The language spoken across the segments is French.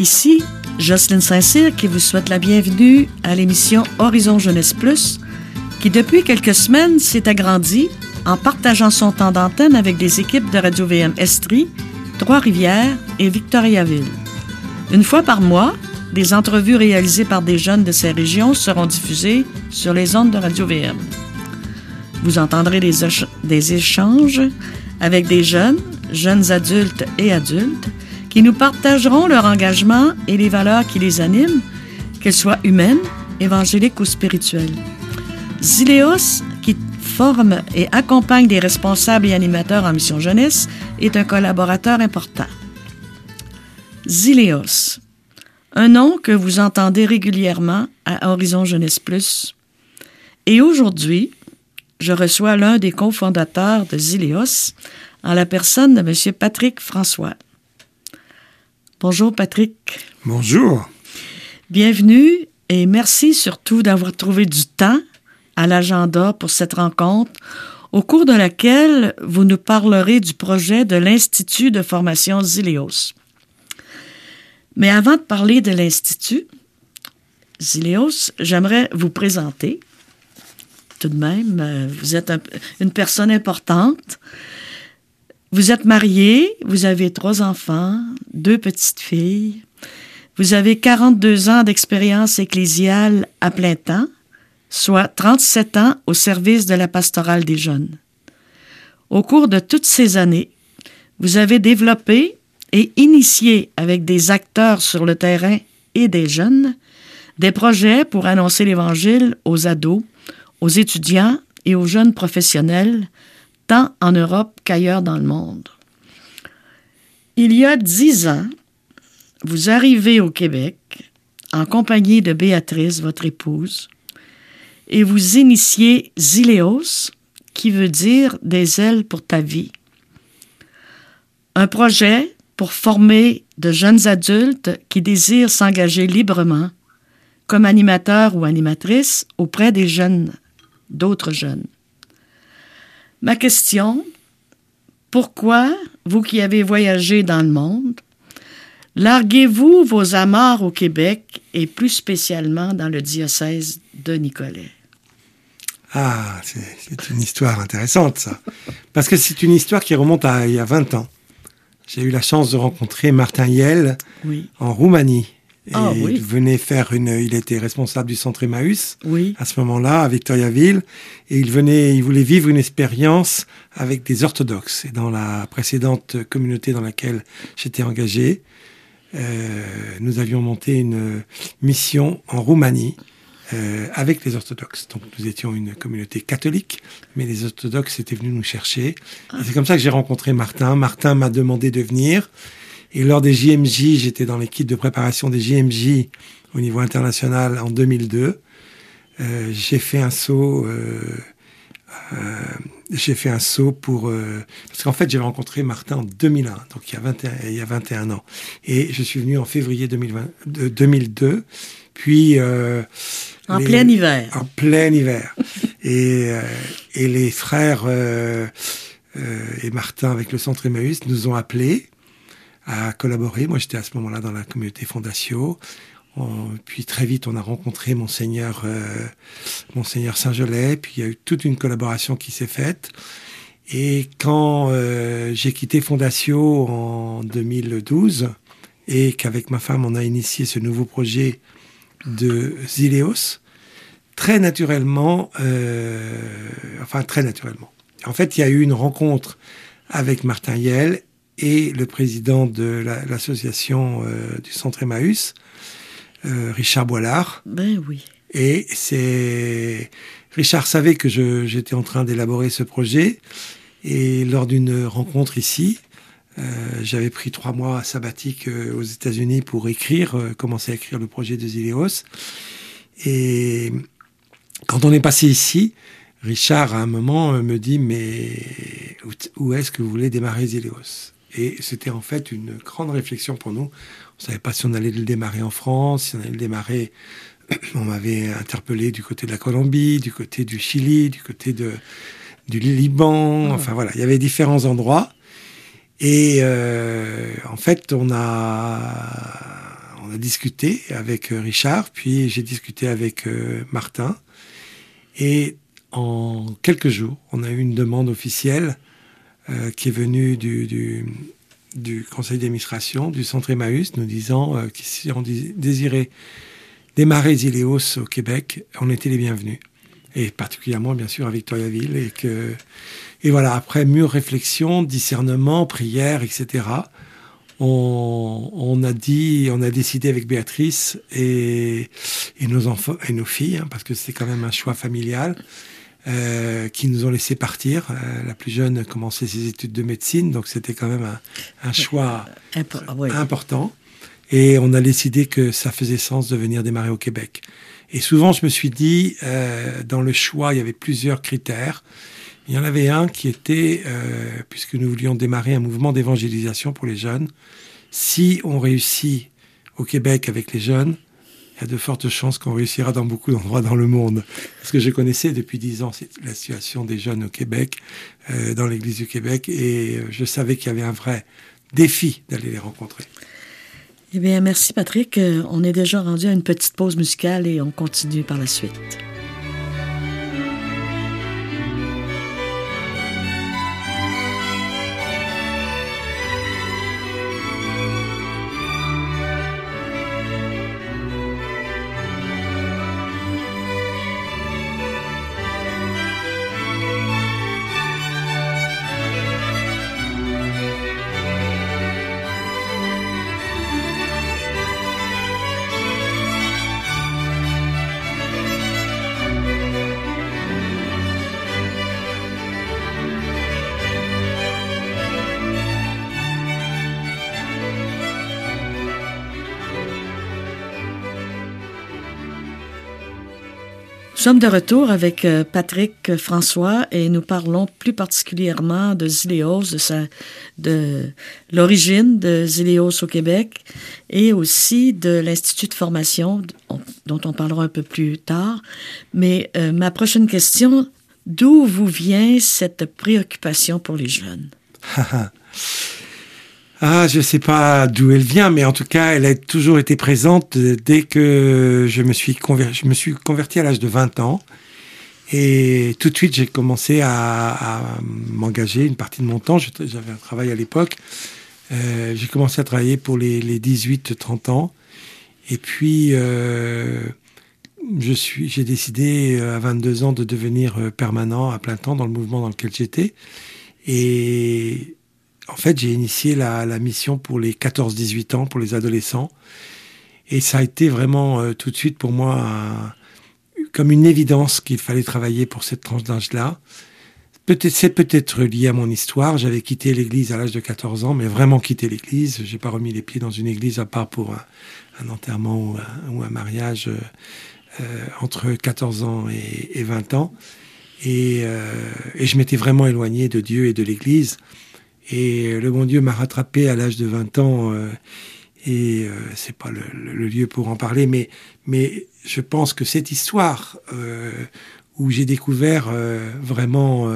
Ici, Jocelyne Saint-Cyr qui vous souhaite la bienvenue à l'émission Horizon Jeunesse Plus, qui depuis quelques semaines s'est agrandie en partageant son temps d'antenne avec des équipes de Radio-VM Estrie, Trois-Rivières et Victoriaville. Une fois par mois, des entrevues réalisées par des jeunes de ces régions seront diffusées sur les ondes de Radio-VM. Vous entendrez des, des échanges avec des jeunes, jeunes adultes et adultes, qui nous partageront leur engagement et les valeurs qui les animent, qu'elles soient humaines, évangéliques ou spirituelles. Zileos, qui forme et accompagne des responsables et animateurs en mission jeunesse, est un collaborateur important. Zileos, un nom que vous entendez régulièrement à Horizon Jeunesse Plus. Et aujourd'hui, je reçois l'un des cofondateurs de Zileos, en la personne de M. Patrick François. Bonjour Patrick. Bonjour. Bienvenue et merci surtout d'avoir trouvé du temps à l'agenda pour cette rencontre au cours de laquelle vous nous parlerez du projet de l'Institut de formation Zileos. Mais avant de parler de l'Institut Zileos, j'aimerais vous présenter. Tout de même, euh, vous êtes une personne importante. Vous êtes marié, vous avez trois enfants, deux petites filles. Vous avez 42 ans d'expérience ecclésiale à plein temps, soit 37 ans au service de la pastorale des jeunes. Au cours de toutes ces années, vous avez développé et initié avec des acteurs sur le terrain et des jeunes des projets pour annoncer l'Évangile aux ados, aux étudiants et aux jeunes professionnels tant en Europe qu'ailleurs dans le monde. Il y a dix ans, vous arrivez au Québec en compagnie de Béatrice, votre épouse, et vous initiez Zileos, qui veut dire des ailes pour ta vie. Un projet pour former de jeunes adultes qui désirent s'engager librement comme animateurs ou animatrices auprès des jeunes, d'autres jeunes. Ma question, pourquoi, vous qui avez voyagé dans le monde, larguez-vous vos amarres au Québec et plus spécialement dans le diocèse de Nicolet? Ah, c'est une histoire intéressante, ça. Parce que c'est une histoire qui remonte à il y a 20 ans. J'ai eu la chance de rencontrer Martin Yel en Roumanie. Ah, il venait faire une, il était responsable du centre Emmaüs oui. à ce moment-là à Victoriaville et il venait, il voulait vivre une expérience avec des orthodoxes. Et dans la précédente communauté dans laquelle j'étais engagé, euh, nous avions monté une mission en Roumanie euh, avec les orthodoxes. Donc nous étions une communauté catholique, mais les orthodoxes étaient venus nous chercher. Et c'est comme ça que j'ai rencontré Martin. Martin m'a demandé de venir. Et lors des JMJ, j'étais dans l'équipe de préparation des JMJ au niveau international en 2002. Euh, j'ai fait un saut. Euh, euh, j'ai fait un saut pour euh, parce qu'en fait j'avais rencontré Martin en 2001, donc il y a 21, il y a 21 ans, et je suis venu en février 2020, de 2002, puis euh, en les, plein hiver. En plein hiver, et, et les frères et Martin avec le centre Emmaüs nous ont appelés à collaborer. Moi, j'étais à ce moment-là dans la communauté Fondatio. On, puis très vite, on a rencontré Monseigneur, euh, Monseigneur Saint-Gelais. Puis il y a eu toute une collaboration qui s'est faite. Et quand euh, j'ai quitté Fondatio en 2012 et qu'avec ma femme, on a initié ce nouveau projet de Zileos, très naturellement, euh, enfin très naturellement. En fait, il y a eu une rencontre avec Martin Yel et le président de l'association euh, du Centre Emmaüs, euh, Richard Boilard. Ben oui. Et c'est Richard savait que j'étais en train d'élaborer ce projet et lors d'une rencontre ici, euh, j'avais pris trois mois sabbatiques euh, aux États-Unis pour écrire, euh, commencer à écrire le projet de Zileos. Et quand on est passé ici, Richard à un moment me dit mais où est-ce que vous voulez démarrer Zileos et c'était en fait une grande réflexion pour nous. On ne savait pas si on allait le démarrer en France, si on allait le démarrer. On m'avait interpellé du côté de la Colombie, du côté du Chili, du côté de, du Liban. Ah. Enfin voilà, il y avait différents endroits. Et euh, en fait, on a, on a discuté avec Richard, puis j'ai discuté avec Martin. Et en quelques jours, on a eu une demande officielle qui est venue du, conseil d'administration du centre Emmaüs, nous disant euh, qu'ils désiraient démarrer Zileos au Québec, on était les bienvenus. Et particulièrement, bien sûr, à Victoriaville. Et, que, et voilà, après mûre réflexion, discernement, prière, etc., on, a dit, on a décidé avec Béatrice et, et nos enfants et nos filles, hein, parce que c'est quand même un choix familial, euh, qui nous ont laissé partir. Euh, la plus jeune commençait ses études de médecine, donc c'était quand même un, choix important. Et on a décidé que ça faisait sens de venir démarrer au Québec. Et souvent, je me suis dit, euh, dans le choix, il y avait plusieurs critères. Il y en avait un qui était, puisque nous voulions démarrer un mouvement d'évangélisation pour les jeunes, si on réussit au Québec avec les jeunes, il y a de fortes chances qu'on réussira dans beaucoup d'endroits dans le monde. Parce que je connaissais depuis dix ans la situation des jeunes au Québec, euh, dans l'Église du Québec, et euh, je savais qu'il y avait un vrai défi d'aller les rencontrer. Eh bien, merci Patrick. Euh, on est déjà rendu à une petite pause musicale et on continue par la suite. Nous sommes de retour avec euh, Patrick François et nous parlons plus particulièrement de Zileos, de, de l'origine de Zileos au Québec et aussi de l'Institut de formation dont on parlera un peu plus tard. Mais euh, ma prochaine question, d'où vous vient cette préoccupation pour les jeunes? Ah, je sais pas d'où elle vient, mais en tout cas, elle a toujours été présente dès que je me suis converti, je me suis converti à l'âge de 20 ans. Et tout de suite, j'ai commencé à, m'engager une partie de mon temps. J'avais un travail à l'époque. Euh, j'ai commencé à travailler pour les, les 18-30 ans. Et puis, euh, je suis, j'ai décidé euh, à 22 ans de devenir euh, permanent à plein temps dans le mouvement dans lequel j'étais. Et en fait, j'ai initié la, mission pour les 14-18 ans, pour les adolescents. Et ça a été vraiment euh, tout de suite pour moi comme une évidence qu'il fallait travailler pour cette tranche d'âge-là. Peut-être, c'est peut-être lié à mon histoire. J'avais quitté l'église à l'âge de 14 ans, mais vraiment quitté l'église. J'ai pas remis les pieds dans une église à part pour un, enterrement ou un, mariage euh, euh, entre 14 ans et, 20 ans. Et, et je m'étais vraiment éloigné de Dieu et de l'église. Et le bon Dieu m'a rattrapé à l'âge de 20 ans. Euh, et euh, c'est pas le, lieu pour en parler, mais, mais je pense que cette histoire euh, où j'ai découvert euh, vraiment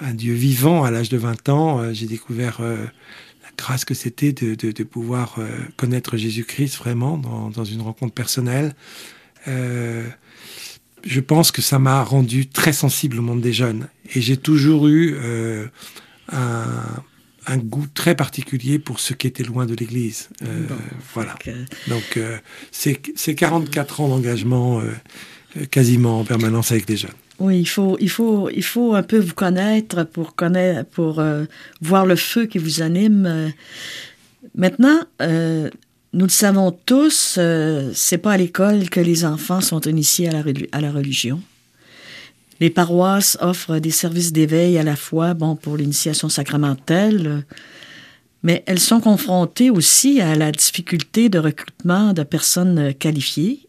un Dieu vivant à l'âge de 20 ans, j'ai découvert la grâce que c'était de, de, de, pouvoir connaître Jésus-Christ vraiment dans, dans, une rencontre personnelle. je pense que ça m'a rendu très sensible au monde des jeunes. Et j'ai toujours eu un, goût très particulier pour ce qui était loin de l'Église. Euh, voilà. Donc, euh, c'est 44 ans d'engagement euh, quasiment en permanence avec les jeunes. Oui, il faut, il faut, il faut un peu vous connaître pour connaître, pour voir le feu qui vous anime. Maintenant, nous le savons tous, c'est pas à l'école que les enfants sont initiés à la, à la religion. Les paroisses offrent des services d'éveil à la fois bon, pour l'initiation sacramentelle, mais elles sont confrontées aussi à la difficulté de recrutement de personnes qualifiées,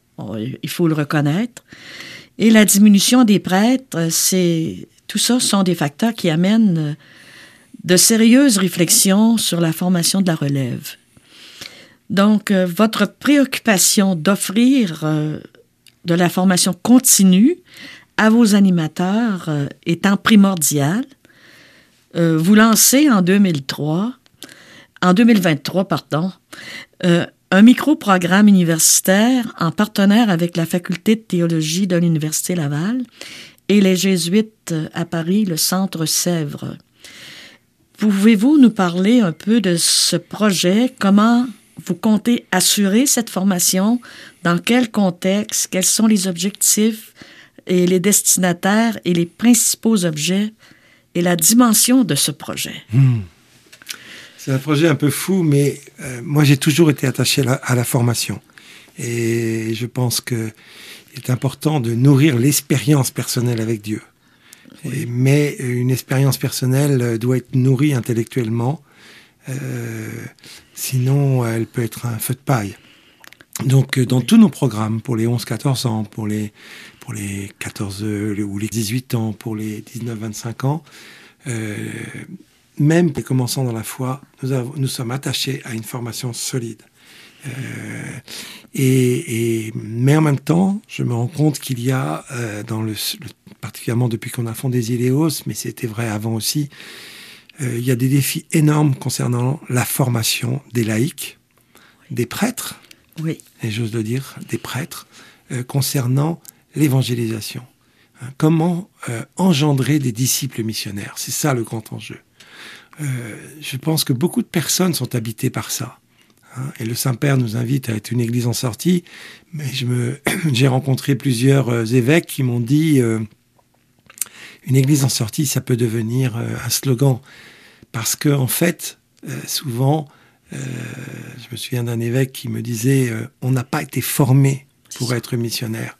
il faut le reconnaître, et la diminution des prêtres, c'est tout ça sont des facteurs qui amènent de sérieuses réflexions sur la formation de la relève. Donc, euh, votre préoccupation d'offrir euh, de la formation continue à vos animateurs euh, étant primordial. Euh, vous lancez en 2003, en 2023, pardon, euh, un micro-programme universitaire en partenaire avec la faculté de théologie de l'Université Laval et les jésuites à Paris, le Centre Sèvres. Pouvez-vous nous parler un peu de ce projet? Comment vous comptez assurer cette formation? Dans quel contexte? Quels sont les objectifs? Et les destinataires et les principaux objets et la dimension de ce projet? Hmm. C'est un projet un peu fou, mais euh, moi j'ai toujours été attaché à la, formation. Et je pense qu'il est important de nourrir l'expérience personnelle avec Dieu. mais une expérience personnelle doit être nourrie intellectuellement, euh, sinon elle peut être un feu de paille. Donc dans tous nos programmes, pour les 11-14 ans, pour les, pour les 14 ou les 18 ans, pour les 19-25 ans, euh, même commençant dans la foi, nous, nous sommes attachés à une formation solide. Euh, et, mais en même temps, je me rends compte qu'il y a, euh, dans le, particulièrement depuis qu'on a fondé Zileos, mais c'était vrai avant aussi, euh, il y a des défis énormes concernant la formation des laïcs, des prêtres, et j'ose le dire, des prêtres, concernant l'évangélisation. Hein, comment engendrer des disciples missionnaires C'est ça le grand enjeu. Euh, je pense que beaucoup de personnes sont habitées par ça. Hein. et le Saint-Père nous invite à être une église en sortie, mais j'ai rencontré plusieurs euh, évêques qui m'ont dit euh, une église en sortie, ça peut devenir un slogan, parce que en fait, souvent, je me souviens d'un évêque qui me disait, on n'a pas été formé pour être missionnaire.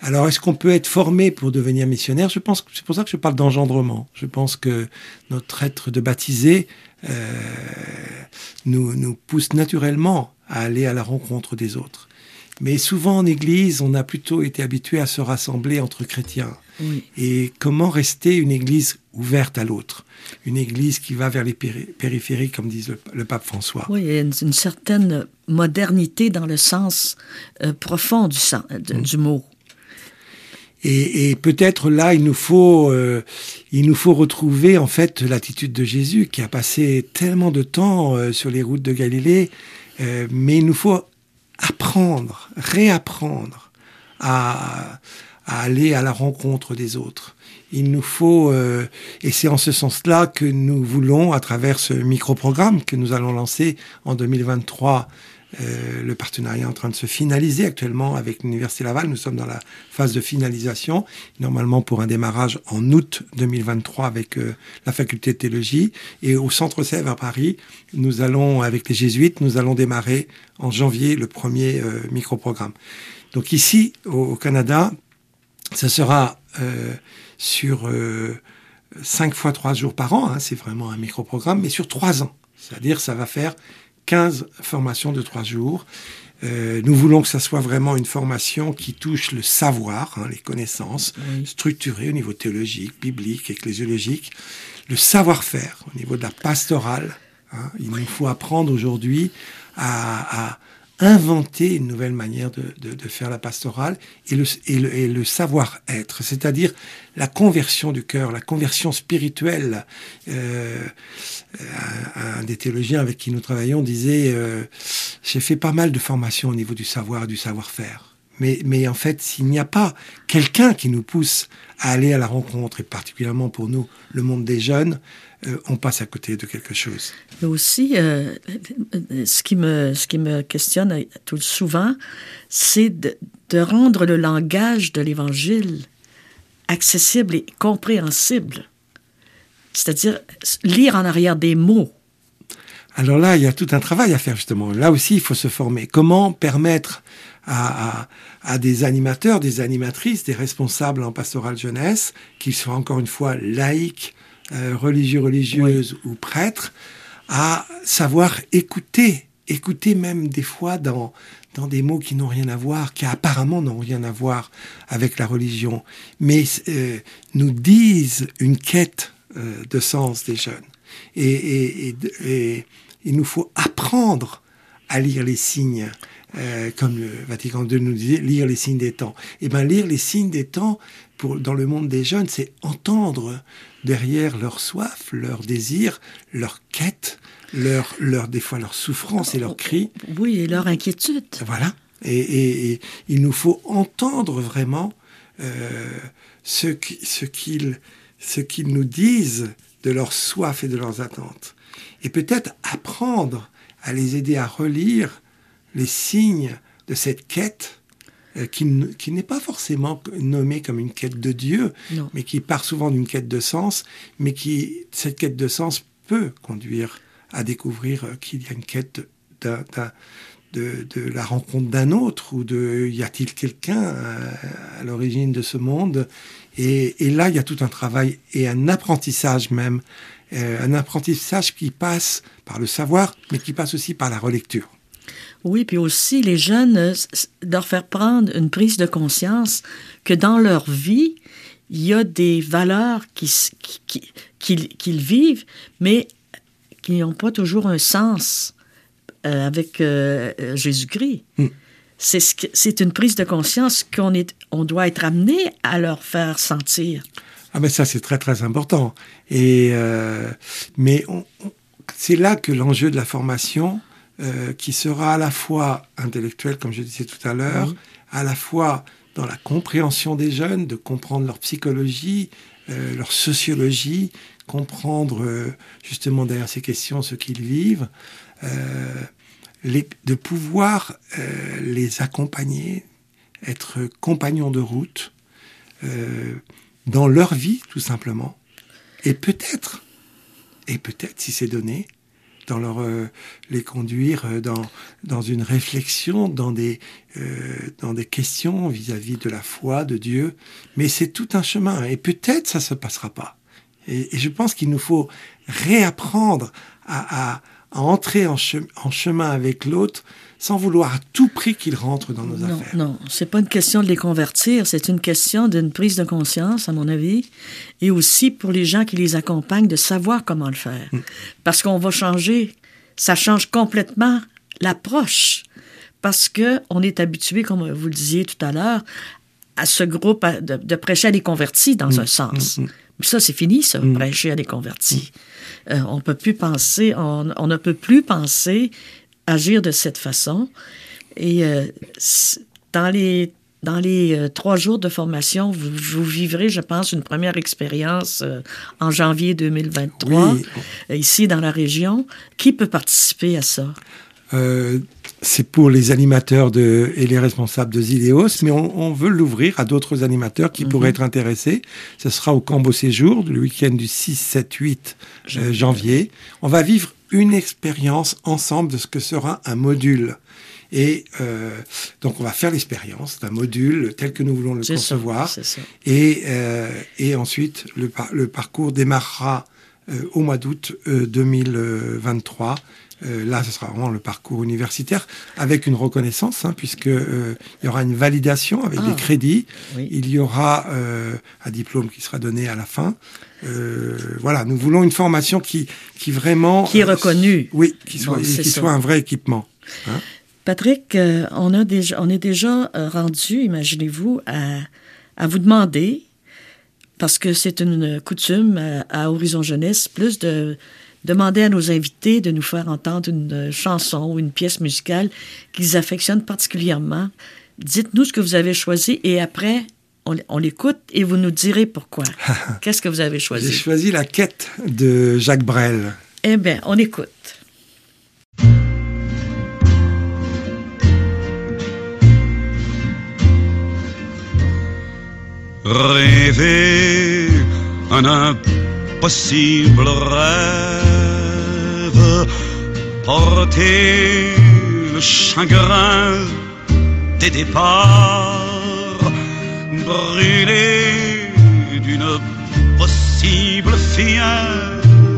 Alors, est-ce qu'on peut être formé pour devenir missionnaire? Je pense que c'est pour ça que je parle d'engendrement. Je pense que notre être de baptisé euh, nous, nous pousse naturellement à aller à la rencontre des autres. Mais souvent en Église, on a plutôt été habitué à se rassembler entre chrétiens. Et comment rester une Église ouverte à l'autre? Une Église qui va vers les périphéries, comme dit le, pape François. Oui, il y a une, certaine modernité dans le sens euh, profond du, mm. du mot. Et, et peut-être là, il nous faut, euh, il nous faut retrouver en fait l'attitude de Jésus qui a passé tellement de temps euh, sur les routes de Galilée, euh, mais il nous faut apprendre, réapprendre à, aller à la rencontre des autres. Il nous faut, et c'est en ce sens-là que nous voulons, à travers ce micro-programme que nous allons lancer en 2023 euh, le partenariat est en train de se finaliser actuellement avec l'Université Laval. Nous sommes dans la phase de finalisation, normalement pour un démarrage en août 2023 avec euh, la faculté de théologie. Et au Centre Sèvres à Paris, nous allons, avec les jésuites, nous allons démarrer en janvier le premier euh, micro-programme. Donc ici, au, Canada, ça sera sur 5 fois 3 jours par an, hein, c'est vraiment un micro-programme, mais sur 3 ans. C'est-à-dire ça va faire 15 formations de 3 jours. Euh, nous voulons que ça soit vraiment une formation qui touche le savoir, hein, les connaissances, structurées au niveau théologique, biblique, ecclésiologique, le savoir-faire au niveau de la pastorale. Hein. Il nous faut apprendre aujourd'hui à, à, inventer une nouvelle manière de, faire la pastorale et le, savoir-être, c'est-à-dire la conversion du cœur, la conversion spirituelle. Euh, un, des théologiens avec qui nous travaillons disait euh, J'ai fait pas mal de formations au niveau du savoir et du savoir-faire. Mais en fait, s'il n'y a pas quelqu'un qui nous pousse à aller à la rencontre, et particulièrement pour nous, le monde des jeunes, euh, on passe à côté de quelque chose. Mais aussi, euh, ce, qui me, ce qui me questionne tout souvent, c'est de, de, rendre le langage de l'Évangile accessible et compréhensible. C'est-à-dire lire en arrière des mots. Alors là, il y a tout un travail à faire justement. Là aussi, il faut se former. Comment permettre à, à, à des animateurs, des animatrices, des responsables en pastoral jeunesse, qu'ils soient encore une fois laïcs, euh, religieux, religieuses ou prêtres, à savoir écouter, écouter même des fois dans, dans des mots qui n'ont rien à voir, qui apparemment n'ont rien à voir avec la religion, mais euh, nous disent une quête euh, de sens des jeunes. Et, et, et, il nous faut apprendre à lire les signes, euh, comme le Vatican II nous disait, lire les signes des temps. Et eh bien lire les signes des temps pour, dans le monde des jeunes, c'est entendre derrière leur soif, leur désir, leur quête, leur, leur, des fois leur souffrance et leurs cris. Oui, et leur inquiétude. Voilà. Et, et, il nous faut entendre vraiment euh, ce qu'ils ce qu'ils nous disent de leur soif et de leurs attentes. Et peut-être apprendre à les aider à relire les signes de cette quête euh, qui, n'est pas forcément nommée comme une quête de Dieu, mais qui part souvent d'une quête de sens, mais qui, cette quête de sens peut conduire à découvrir euh, qu'il y a une quête de, la rencontre d'un autre, ou de y a-t-il quelqu'un euh, à, l'origine de ce monde? Et, là, il y a tout un travail et un apprentissage même, un apprentissage qui passe par le savoir, mais qui passe aussi par la relecture. Oui, puis aussi les jeunes, euh, leur faire prendre une prise de conscience que dans leur vie, il y a des valeurs qu'ils qui, vivent, mais qui n'ont pas toujours un sens euh, avec euh, Jésus-Christ. Mm. C'est une prise de conscience qu'on on doit être amené à leur faire sentir. Ah mais ça c'est très très important. Et mais c'est là que l'enjeu de la formation euh, qui sera à la fois intellectuel, comme je disais tout à l'heure, à la fois dans la compréhension des jeunes, de comprendre leur psychologie, euh, leur sociologie, comprendre euh, justement derrière ces questions ce qu'ils vivent, les, de pouvoir les accompagner, être compagnons de route dans leur vie tout simplement, et peut-être, et peut-être si c'est donné, dans leur, euh, les conduire euh, dans, dans une réflexion, dans des, euh, dans des questions vis-à-vis de la foi, de Dieu. Mais c'est tout un chemin et peut-être ça se passera pas. Et, je pense qu'il nous faut réapprendre à, à, entrer en, en chemin avec l'autre sans vouloir à tout prix qu'ils rentrent dans nos affaires. Non, c'est pas une question de les convertir, c'est une question d'une prise de conscience, à mon avis, et aussi pour les gens qui les accompagnent de savoir comment le faire. Hmm. Parce qu'on va changer, ça change complètement l'approche. Parce que on est habitué, comme vous le disiez tout à l'heure, à ce groupe de, prêcher à des convertis dans hmm. un sens. Hmm. Ça, c'est fini, ça, prêcher à des convertis. Euh, on peut plus penser, on, on, ne peut plus penser agir de cette façon. Et euh, dans les dans les euh, trois jours de formation, vous, vivrez, je pense, une première expérience euh, en janvier 2023, ici dans la région. Qui peut participer à ça? C'est pour les animateurs de, et les responsables de Zileos, mais on, veut l'ouvrir à d'autres animateurs qui pourraient mhm. être intéressés. Ce sera au Cambo Séjour, le week-end du 6, 7, 8 janvier. On va vivre une expérience ensemble de ce que sera un module. Et euh, donc on va faire l'expérience d'un module tel que nous voulons le concevoir. Et, euh, et ensuite le, le parcours démarrera euh, au mois d'août 2023 euh, là, ce sera vraiment le parcours universitaire avec une reconnaissance, hein, puisque euh, il y aura une validation avec des ah. crédits. Il y aura euh, un diplôme qui sera donné à la fin. voilà, nous voulons une formation qui, qui vraiment qui est reconnue. oui, qui soit, qui soit un vrai équipement. Hein. Patrick, on a déjà, on est déjà rendu, imaginez-vous, à, à vous demander parce que c'est une coutume à Horizon Jeunesse, plus de demander à nos invités de nous faire entendre une chanson ou une pièce musicale qu'ils affectionnent particulièrement. Dites-nous ce que vous avez choisi et après, on, l'écoute et vous nous direz pourquoi. Qu'est-ce que vous avez choisi? J'ai choisi La quête de Jacques Brel. Eh bien, on écoute. Rêver un impossible rêve porter le chagrin des départs, brûler d'une possible fièvre,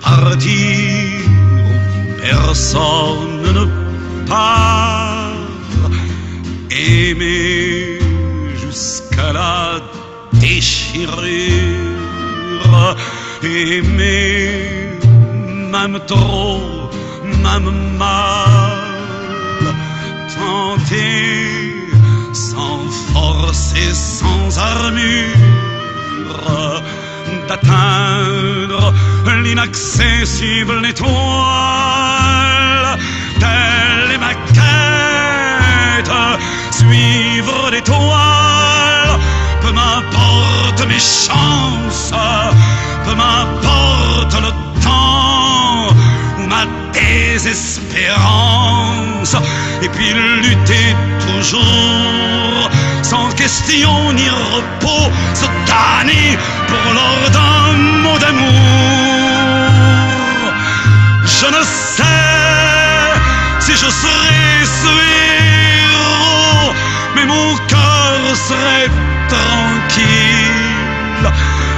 partir où personne ne part, aimer jusqu'à la déchirure, aimer même trop, même mal, tenter sans force et sans armure, d'atteindre l'inaccessible étoile. Désespérance. Et puis lutter toujours sans question ni repos, se tanner pour l'ordre d'un mot d'amour. Je ne sais si je serai ce héros, mais mon cœur serait tranquille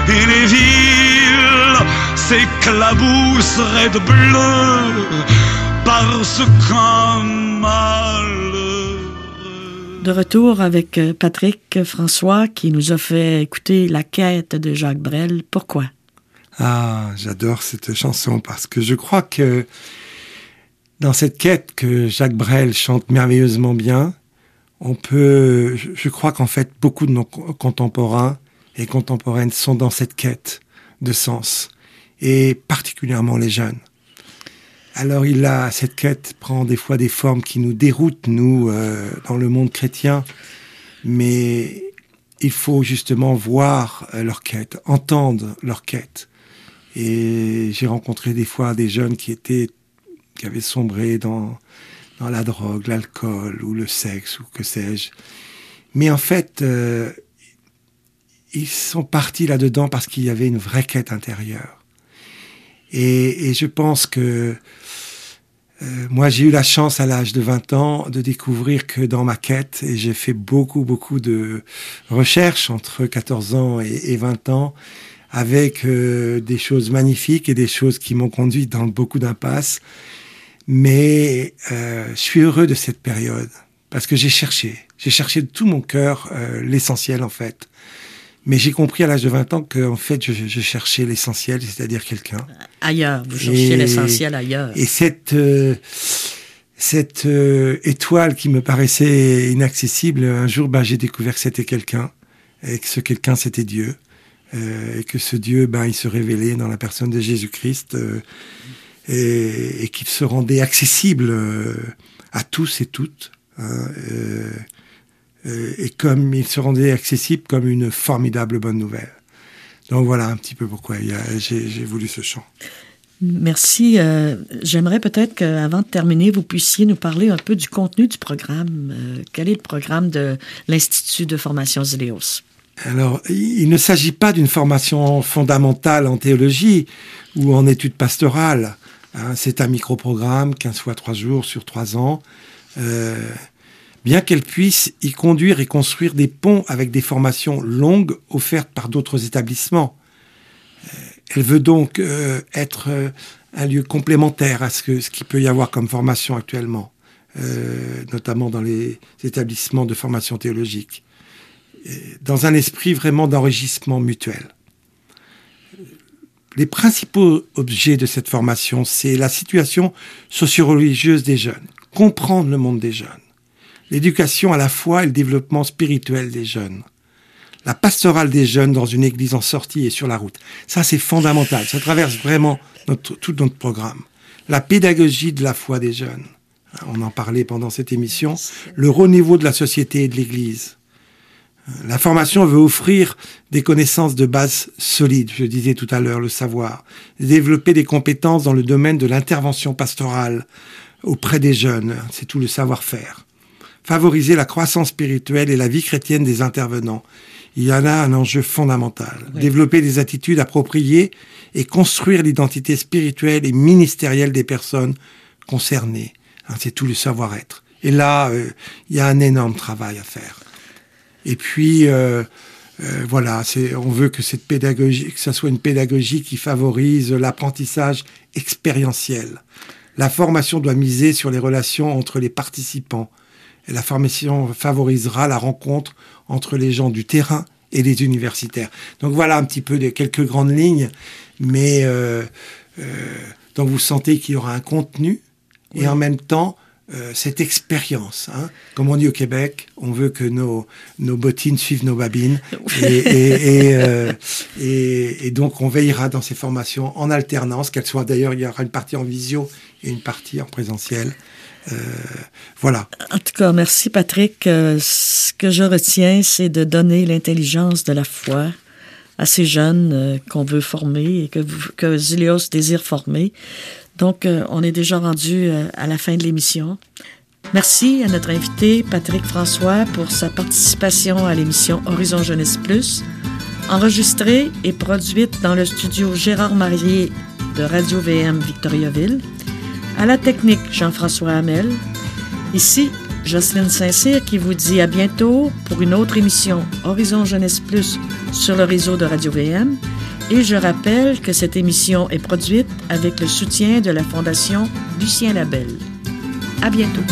et les villes s'éclabousseraient de bleu parce qu'un malheureux. De retour avec euh, Patrick François qui nous a fait écouter La quête de Jacques Brel. Pourquoi? Ah, j'adore cette chanson parce que je crois que dans cette quête que Jacques Brel chante merveilleusement bien, on peut, je, crois qu'en fait beaucoup de nos co- contemporains et contemporaines sont dans cette quête de sens et particulièrement les jeunes. Alors il a cette quête prend des fois des formes qui nous déroutent nous euh, dans le monde chrétien, mais il faut justement voir euh, leur quête, entendre leur quête. Et j'ai rencontré des fois des jeunes qui étaient, qui avaient sombré dans, dans la drogue, l'alcool ou le sexe ou que sais-je. Mais en fait, euh, ils sont partis là-dedans parce qu'il y avait une vraie quête intérieure. Et, je pense que euh, moi, j'ai eu la chance à l'âge de 20 ans de découvrir que dans ma quête, et j'ai fait beaucoup, beaucoup de recherches entre 14 ans et, et 20 ans, avec euh, des choses magnifiques et des choses qui m'ont conduit dans beaucoup d'impasses. Mais euh, je suis heureux de cette période parce que j'ai cherché, j'ai cherché de tout mon cœur l'essentiel en fait. Mais j'ai compris à l'âge de 20 ans que en fait je, je cherchais l'essentiel, c'est-à-dire quelqu'un. Ailleurs. Vous cherchez Et- l'essentiel ailleurs. Et cette euh, cette euh, étoile qui me paraissait inaccessible, un jour, ben, j'ai découvert que c'était quelqu'un, et que ce quelqu'un, c'était Dieu, euh, et que ce Dieu, ben, il se révélait dans la personne de Jésus-Christ, euh, et, et qu'il se rendait accessible euh, à tous et toutes, hein, euh, comme il se rendait accessible comme une formidable bonne nouvelle. Donc voilà un petit peu pourquoi j'ai voulu ce chant. Merci. Euh, J'aimerais peut-être qu'avant de terminer, vous puissiez nous parler un peu du contenu du programme. Euh, quel est le programme de l'Institut de formation Zéléos? Alors, il il ne s'agit pas d'une formation fondamentale en théologie ou en études pastorales. hein. c'est un micro-programme, 15 fois 3 jours sur 3 ans. Euh, bien qu'elle puisse y conduire et construire des ponts avec des formations longues offertes par d'autres établissements. Euh, elle veut donc euh, être euh, un lieu complémentaire à ce qu'il peut y avoir comme formation actuellement, notamment dans les établissements de formation théologique dans un esprit vraiment d'enrichissement mutuel. Les principaux objets de cette formation, c'est la situation socio-religieuse des jeunes, comprendre le monde des jeunes, l'éducation à la foi et le développement spirituel des jeunes, la pastorale des jeunes dans une église en sortie et sur la route. Ça, c'est fondamental. Ça traverse vraiment notre, tout notre programme. La pédagogie de la foi des jeunes. On en parlait pendant cette émission. Le renouveau de la société et de l'église. La formation veut offrir des connaissances de base solides, je disais tout à l'heure, le savoir, développer des compétences dans le domaine de l'intervention pastorale auprès des jeunes, c'est tout le savoir-faire, favoriser la croissance spirituelle et la vie chrétienne des intervenants. Il y en a un enjeu fondamental, Oui. développer des attitudes appropriées et construire l'identité spirituelle et ministérielle des personnes concernées. Hein, c'est tout le savoir-être. Et là, euh, il y a un énorme travail à faire. Et puis, euh, euh, voilà, on veut que cette pédagogie, que ça soit une pédagogie qui favorise l'apprentissage expérientiel. La formation doit miser sur les relations entre les participants. Et la formation favorisera la rencontre entre les gens du terrain et les universitaires. Donc voilà un petit peu de quelques grandes lignes, mais euh, euh, donc vous sentez qu'il y aura un contenu et Oui. en même temps euh, cette expérience. Hein. Comme on dit au Québec, on veut que nos, nos bottines suivent nos babines. Et, et, euh, et, donc, on veillera dans ces formations en alternance, qu'elles soient d'ailleurs, il y aura une partie en visio et une partie en présentiel. Euh, voilà. En tout cas, merci Patrick. Euh, ce que je retiens, c'est de donner l'intelligence de la foi à ces jeunes euh, qu'on veut former et que, Zilios désire former. Donc, on est déjà rendu à la fin de l'émission. Merci à notre invité Patrick François pour sa participation à l'émission Horizon Jeunesse Plus, enregistrée et produite dans le studio Gérard Marier de Radio VM Victoriaville. À la technique, Jean-François Hamel. Ici, Jocelyne Saint-Cyr qui vous dit à bientôt pour une autre émission Horizon Jeunesse Plus sur le réseau de Radio VM. Et je rappelle que cette émission est produite avec le soutien de la Fondation Lucien Labelle. À bientôt.